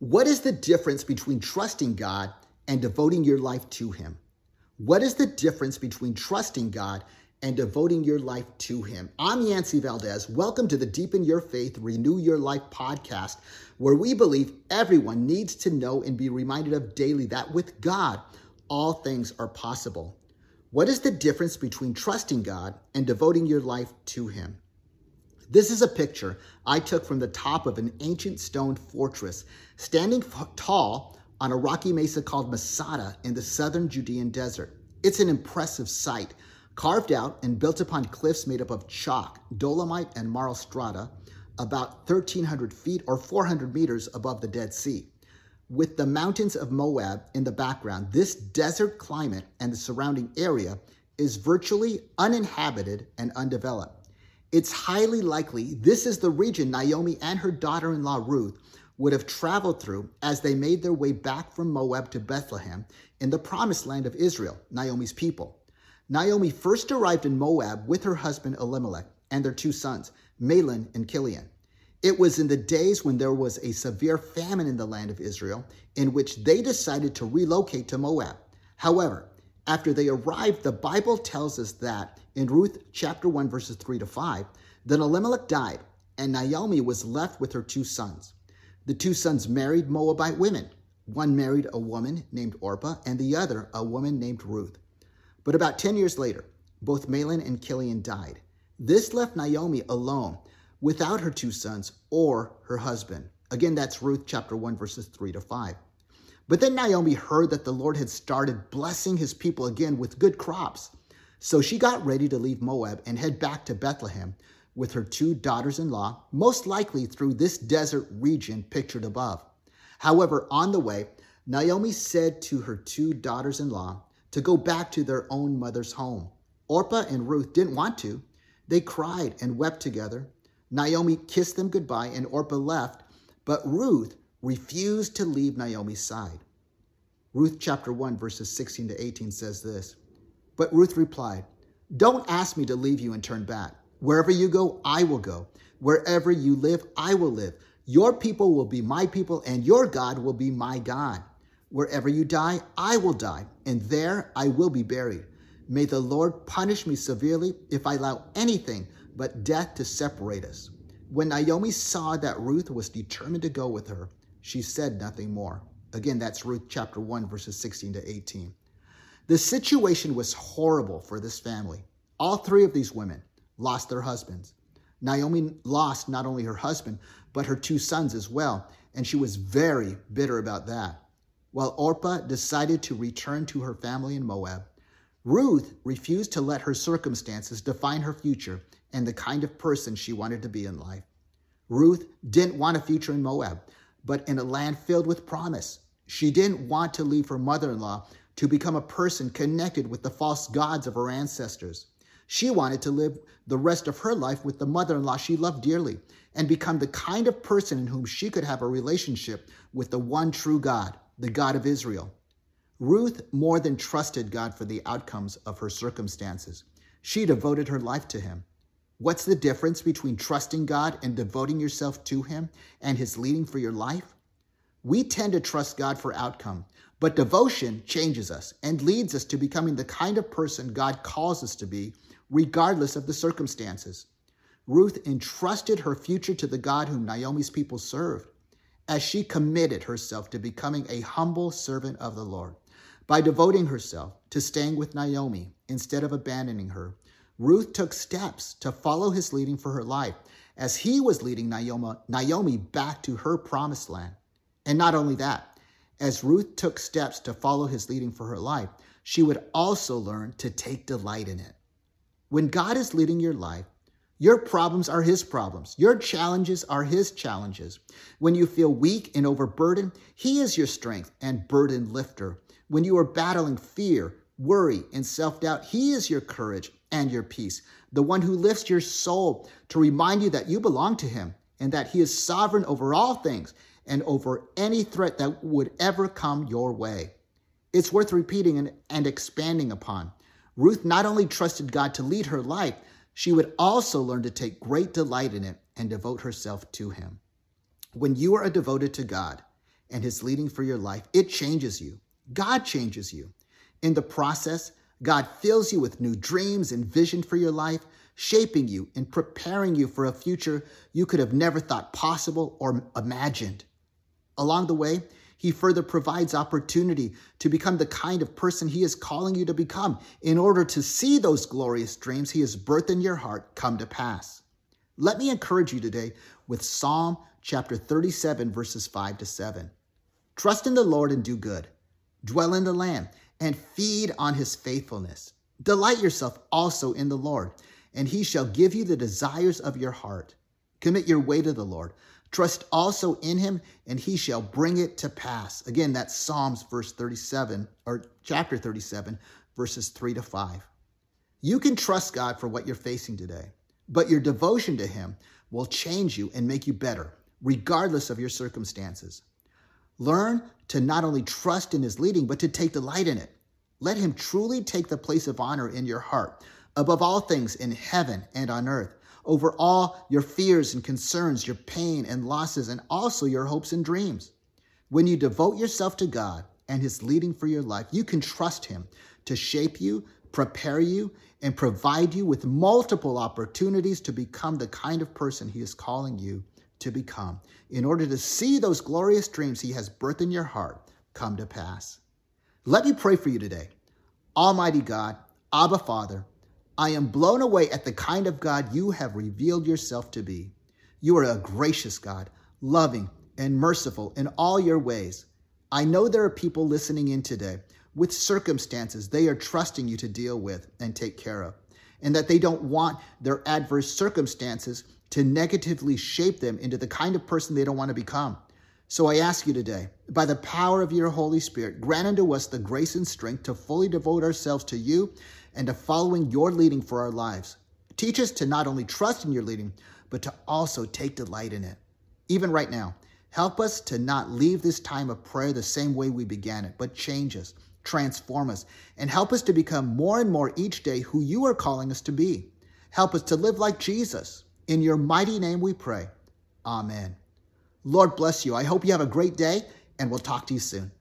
What is the difference between trusting God and devoting your life to Him? What is the difference between trusting God and devoting your life to Him? I'm Yancey Valdez. Welcome to the Deepen Your Faith, Renew Your Life podcast, where we believe everyone needs to know and be reminded of daily that with God, all things are possible. What is the difference between trusting God and devoting your life to Him? This is a picture I took from the top of an ancient stone fortress, standing tall on a rocky mesa called Masada in the southern Judean desert. It's an impressive sight, carved out and built upon cliffs made up of chalk, dolomite, and marl strata, about 1,300 feet or 400 meters above the Dead Sea. With the mountains of Moab in the background, this desert climate and the surrounding area is virtually uninhabited and undeveloped. It's highly likely this is the region Naomi and her daughter in law Ruth would have traveled through as they made their way back from Moab to Bethlehem in the promised land of Israel, Naomi's people. Naomi first arrived in Moab with her husband Elimelech and their two sons, Mahlon and Kilion. It was in the days when there was a severe famine in the land of Israel, in which they decided to relocate to Moab. However, after they arrived, the Bible tells us that in Ruth chapter 1, verses 3 to 5, then Elimelech died, and Naomi was left with her two sons. The two sons married Moabite women. One married a woman named Orpah, and the other a woman named Ruth. But about 10 years later, both Mahlon and Kilion died. This left Naomi alone without her two sons or her husband. Again, that's Ruth chapter 1, verses 3 to 5. But then Naomi heard that the Lord had started blessing his people again with good crops. So she got ready to leave Moab and head back to Bethlehem with her two daughters in law, most likely through this desert region pictured above. However, on the way, Naomi said to her two daughters in law to go back to their own mother's home. Orpah and Ruth didn't want to. They cried and wept together. Naomi kissed them goodbye, and Orpah left, but Ruth refused to leave Naomi's side. Ruth chapter 1, verses 16 to 18 says this But Ruth replied, Don't ask me to leave you and turn back. Wherever you go, I will go. Wherever you live, I will live. Your people will be my people, and your God will be my God. Wherever you die, I will die, and there I will be buried. May the Lord punish me severely if I allow anything but death to separate us. When Naomi saw that Ruth was determined to go with her, she said nothing more. Again, that's Ruth chapter 1, verses 16 to 18. The situation was horrible for this family. All three of these women lost their husbands. Naomi lost not only her husband, but her two sons as well, and she was very bitter about that. While Orpah decided to return to her family in Moab, Ruth refused to let her circumstances define her future and the kind of person she wanted to be in life. Ruth didn't want a future in Moab, but in a land filled with promise. She didn't want to leave her mother in law to become a person connected with the false gods of her ancestors. She wanted to live the rest of her life with the mother in law she loved dearly and become the kind of person in whom she could have a relationship with the one true God, the God of Israel. Ruth more than trusted God for the outcomes of her circumstances. She devoted her life to him. What's the difference between trusting God and devoting yourself to Him and His leading for your life? We tend to trust God for outcome, but devotion changes us and leads us to becoming the kind of person God calls us to be, regardless of the circumstances. Ruth entrusted her future to the God whom Naomi's people served, as she committed herself to becoming a humble servant of the Lord. By devoting herself to staying with Naomi instead of abandoning her, Ruth took steps to follow his leading for her life as he was leading Naomi, back to her promised land. And not only that, as Ruth took steps to follow his leading for her life, she would also learn to take delight in it. When God is leading your life, your problems are his problems. Your challenges are his challenges. When you feel weak and overburdened, he is your strength and burden lifter. When you are battling fear, worry, and self doubt, he is your courage and your peace, the one who lifts your soul to remind you that you belong to him and that he is sovereign over all things and over any threat that would ever come your way. It's worth repeating and, and expanding upon. Ruth not only trusted God to lead her life, she would also learn to take great delight in it and devote herself to him. When you are devoted to God and his leading for your life, it changes you. God changes you. In the process, God fills you with new dreams and vision for your life, shaping you and preparing you for a future you could have never thought possible or imagined. Along the way, he further provides opportunity to become the kind of person he is calling you to become in order to see those glorious dreams he has birthed in your heart come to pass. Let me encourage you today with Psalm chapter 37, verses 5 to 7. Trust in the Lord and do good. Dwell in the land and feed on his faithfulness. Delight yourself also in the Lord, and he shall give you the desires of your heart. Commit your way to the Lord. Trust also in him, and he shall bring it to pass. Again, that's Psalms verse 37, or chapter 37, verses 3 to 5. You can trust God for what you're facing today, but your devotion to him will change you and make you better, regardless of your circumstances. Learn to not only trust in his leading, but to take delight in it. Let him truly take the place of honor in your heart, above all things in heaven and on earth over all your fears and concerns, your pain and losses, and also your hopes and dreams. When you devote yourself to God and His leading for your life, you can trust Him to shape you, prepare you, and provide you with multiple opportunities to become the kind of person He is calling you to become in order to see those glorious dreams He has birthed in your heart come to pass. Let me pray for you today. Almighty God, Abba Father, I am blown away at the kind of God you have revealed yourself to be. You are a gracious God, loving and merciful in all your ways. I know there are people listening in today with circumstances they are trusting you to deal with and take care of, and that they don't want their adverse circumstances to negatively shape them into the kind of person they don't want to become. So I ask you today, by the power of your Holy Spirit, grant unto us the grace and strength to fully devote ourselves to you and to following your leading for our lives. Teach us to not only trust in your leading, but to also take delight in it. Even right now, help us to not leave this time of prayer the same way we began it, but change us, transform us, and help us to become more and more each day who you are calling us to be. Help us to live like Jesus. In your mighty name we pray. Amen. Lord bless you. I hope you have a great day, and we'll talk to you soon.